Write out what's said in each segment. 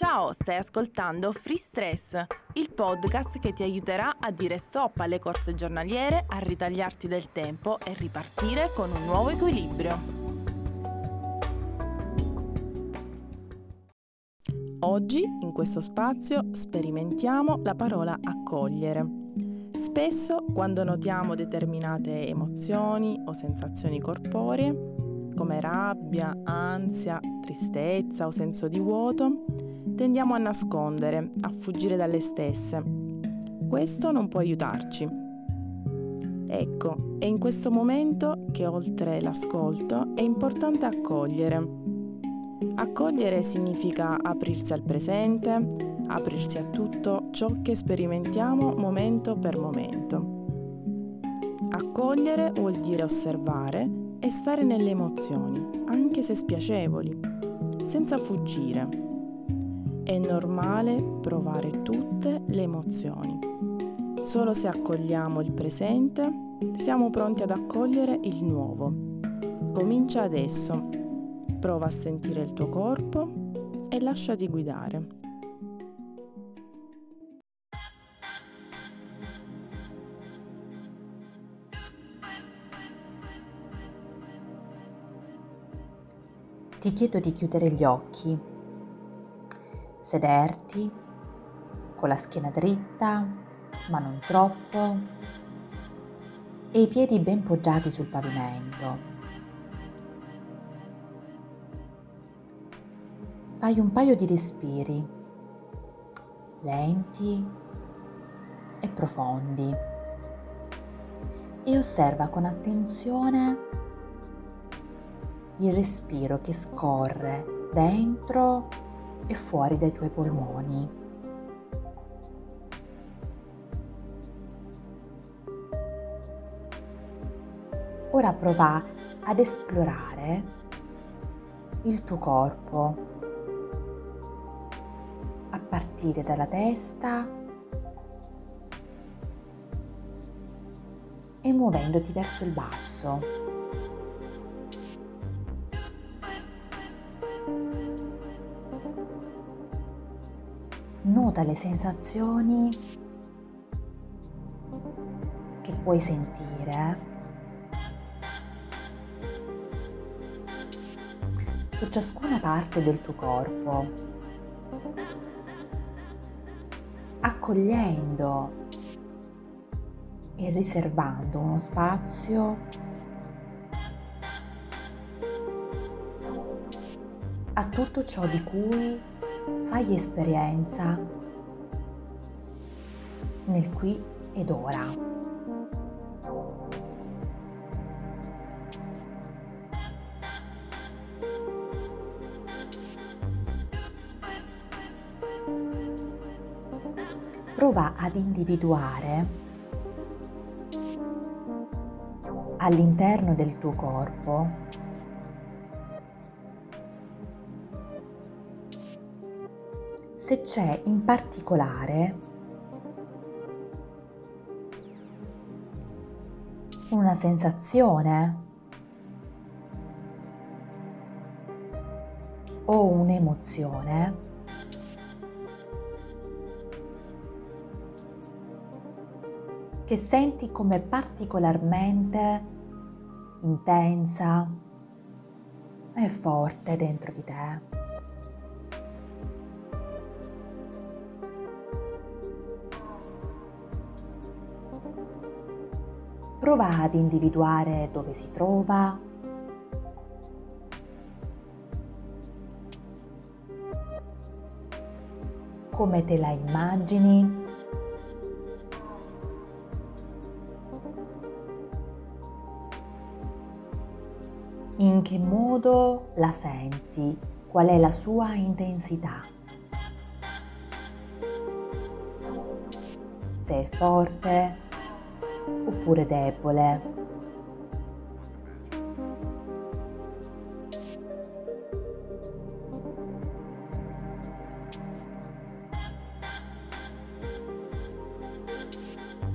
Ciao, stai ascoltando Free Stress, il podcast che ti aiuterà a dire stop alle corse giornaliere, a ritagliarti del tempo e ripartire con un nuovo equilibrio. Oggi, in questo spazio, sperimentiamo la parola accogliere. Spesso, quando notiamo determinate emozioni o sensazioni corporee, come rabbia, ansia, tristezza o senso di vuoto, tendiamo a nascondere, a fuggire dalle stesse. Questo non può aiutarci. Ecco, è in questo momento che oltre l'ascolto è importante accogliere. Accogliere significa aprirsi al presente, aprirsi a tutto ciò che sperimentiamo momento per momento. Accogliere vuol dire osservare e stare nelle emozioni, anche se spiacevoli, senza fuggire. È normale provare tutte le emozioni. Solo se accogliamo il presente siamo pronti ad accogliere il nuovo. Comincia adesso. Prova a sentire il tuo corpo e lasciati guidare. ti chiedo di chiudere gli occhi, sederti con la schiena dritta, ma non troppo, e i piedi ben poggiati sul pavimento. Fai un paio di respiri lenti e profondi e osserva con attenzione il respiro che scorre dentro e fuori dai tuoi polmoni. Ora prova ad esplorare il tuo corpo a partire dalla testa e muovendoti verso il basso. Nota le sensazioni che puoi sentire su ciascuna parte del tuo corpo, accogliendo e riservando uno spazio a tutto ciò di cui fai esperienza nel qui ed ora. Prova ad individuare all'interno del tuo corpo se c'è in particolare una sensazione o un'emozione che senti come particolarmente intensa e forte dentro di te. Prova ad individuare dove si trova. Come te la immagini. In che modo la senti? Qual è la sua intensità? Se è forte, oppure debole.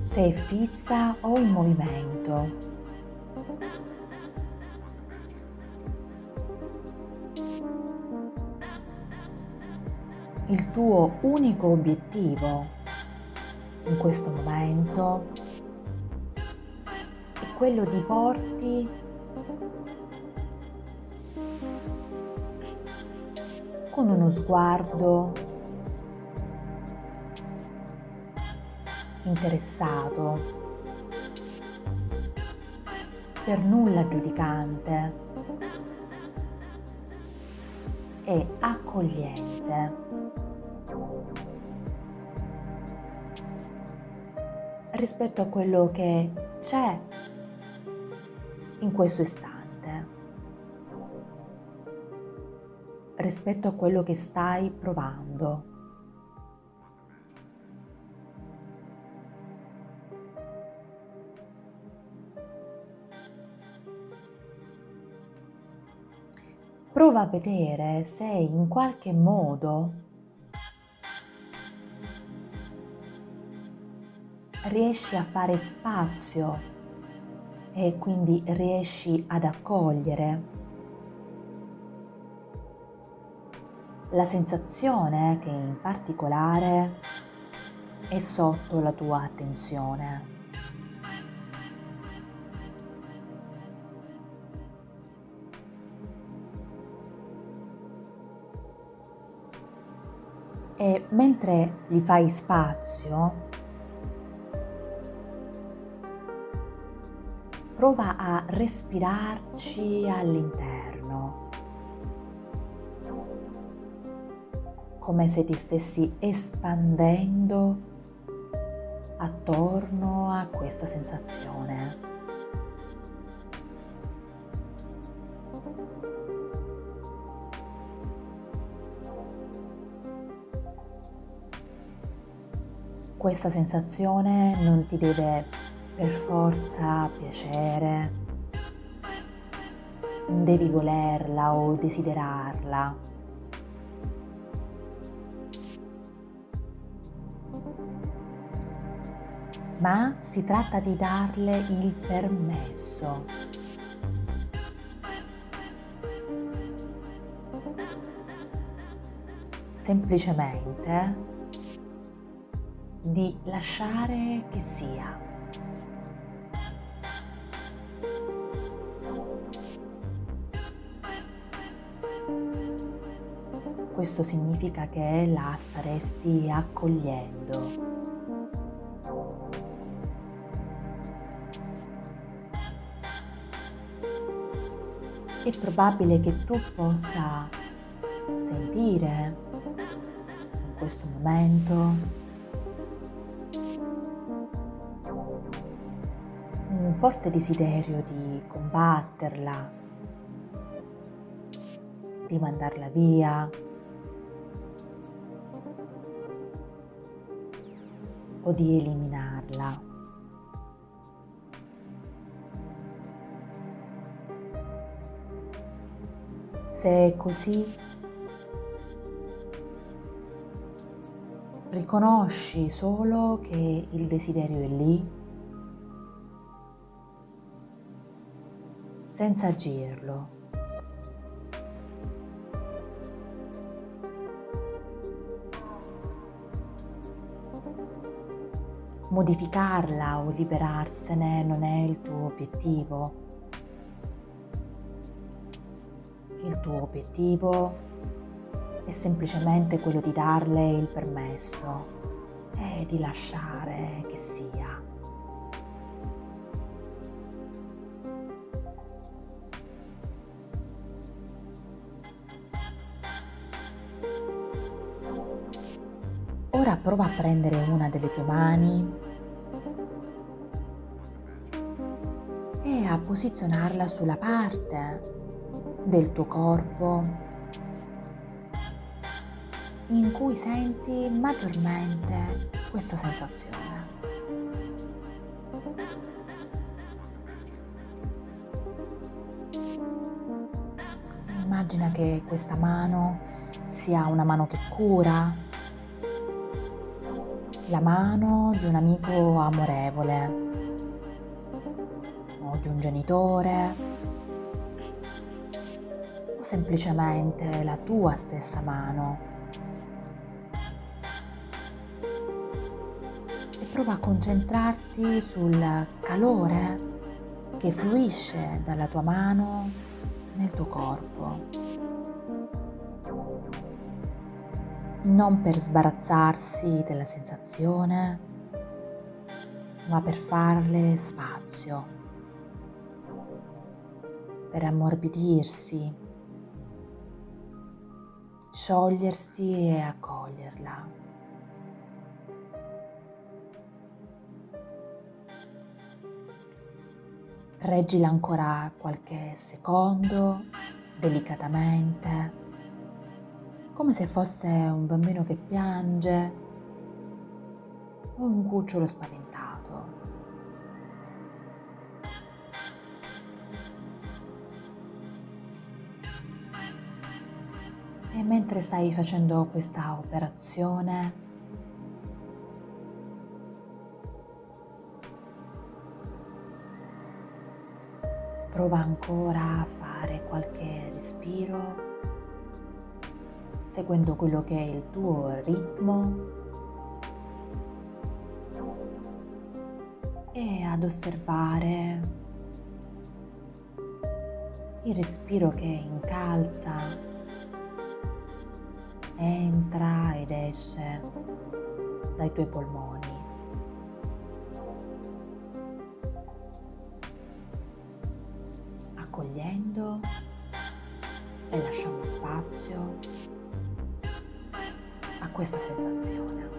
Se è fissa o in movimento. il tuo unico obiettivo in questo momento quello di porti. Con uno sguardo interessato, per nulla giudicante. E accogliente. rispetto a quello che c'è in questo istante, rispetto a quello che stai provando. Prova a vedere se in qualche modo riesci a fare spazio e quindi riesci ad accogliere la sensazione che in particolare è sotto la tua attenzione. E mentre gli fai spazio, prova a respirarci all'interno, come se ti stessi espandendo attorno a questa sensazione. Questa sensazione non ti deve per forza piacere, non devi volerla o desiderarla. Ma si tratta di darle il permesso. Semplicemente di lasciare che sia. Questo significa che la staresti accogliendo. È probabile che tu possa sentire in questo momento un forte desiderio di combatterla, di mandarla via, di eliminarla. Se è così, riconosci solo che il desiderio è lì, senza agirlo. Modificarla o liberarsene non è il tuo obiettivo. Il tuo obiettivo è semplicemente quello di darle il permesso e di lasciare che sia. Prova a prendere una delle tue mani e a posizionarla sulla parte del tuo corpo in cui senti maggiormente questa sensazione. Immagina che questa mano sia una mano che cura, la mano di un amico amorevole o di un genitore o semplicemente la tua stessa mano. E prova a concentrarti sul calore che fluisce dalla tua mano nel tuo corpo. Non per sbarazzarsi della sensazione, ma per farle spazio, per ammorbidirsi, sciogliersi e accoglierla. Reggila ancora qualche secondo, delicatamente, come se fosse un bambino che piange o un cucciolo spaventato. E mentre stai facendo questa operazione, Prova ancora a fare qualche respiro seguendo quello che è il tuo ritmo e ad osservare il respiro che incalza, entra ed esce dai tuoi polmoni. accogliendo e lasciando spazio a questa sensazione.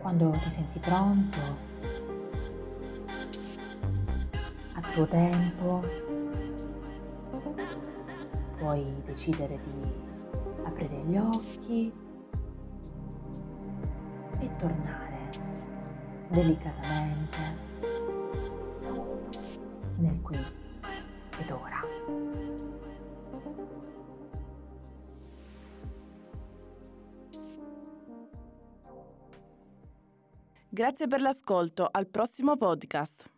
Quando ti senti pronto, a tuo tempo, puoi decidere di aprire gli occhi e tornare delicatamente nel qui ed ora. Grazie per l'ascolto, al prossimo podcast.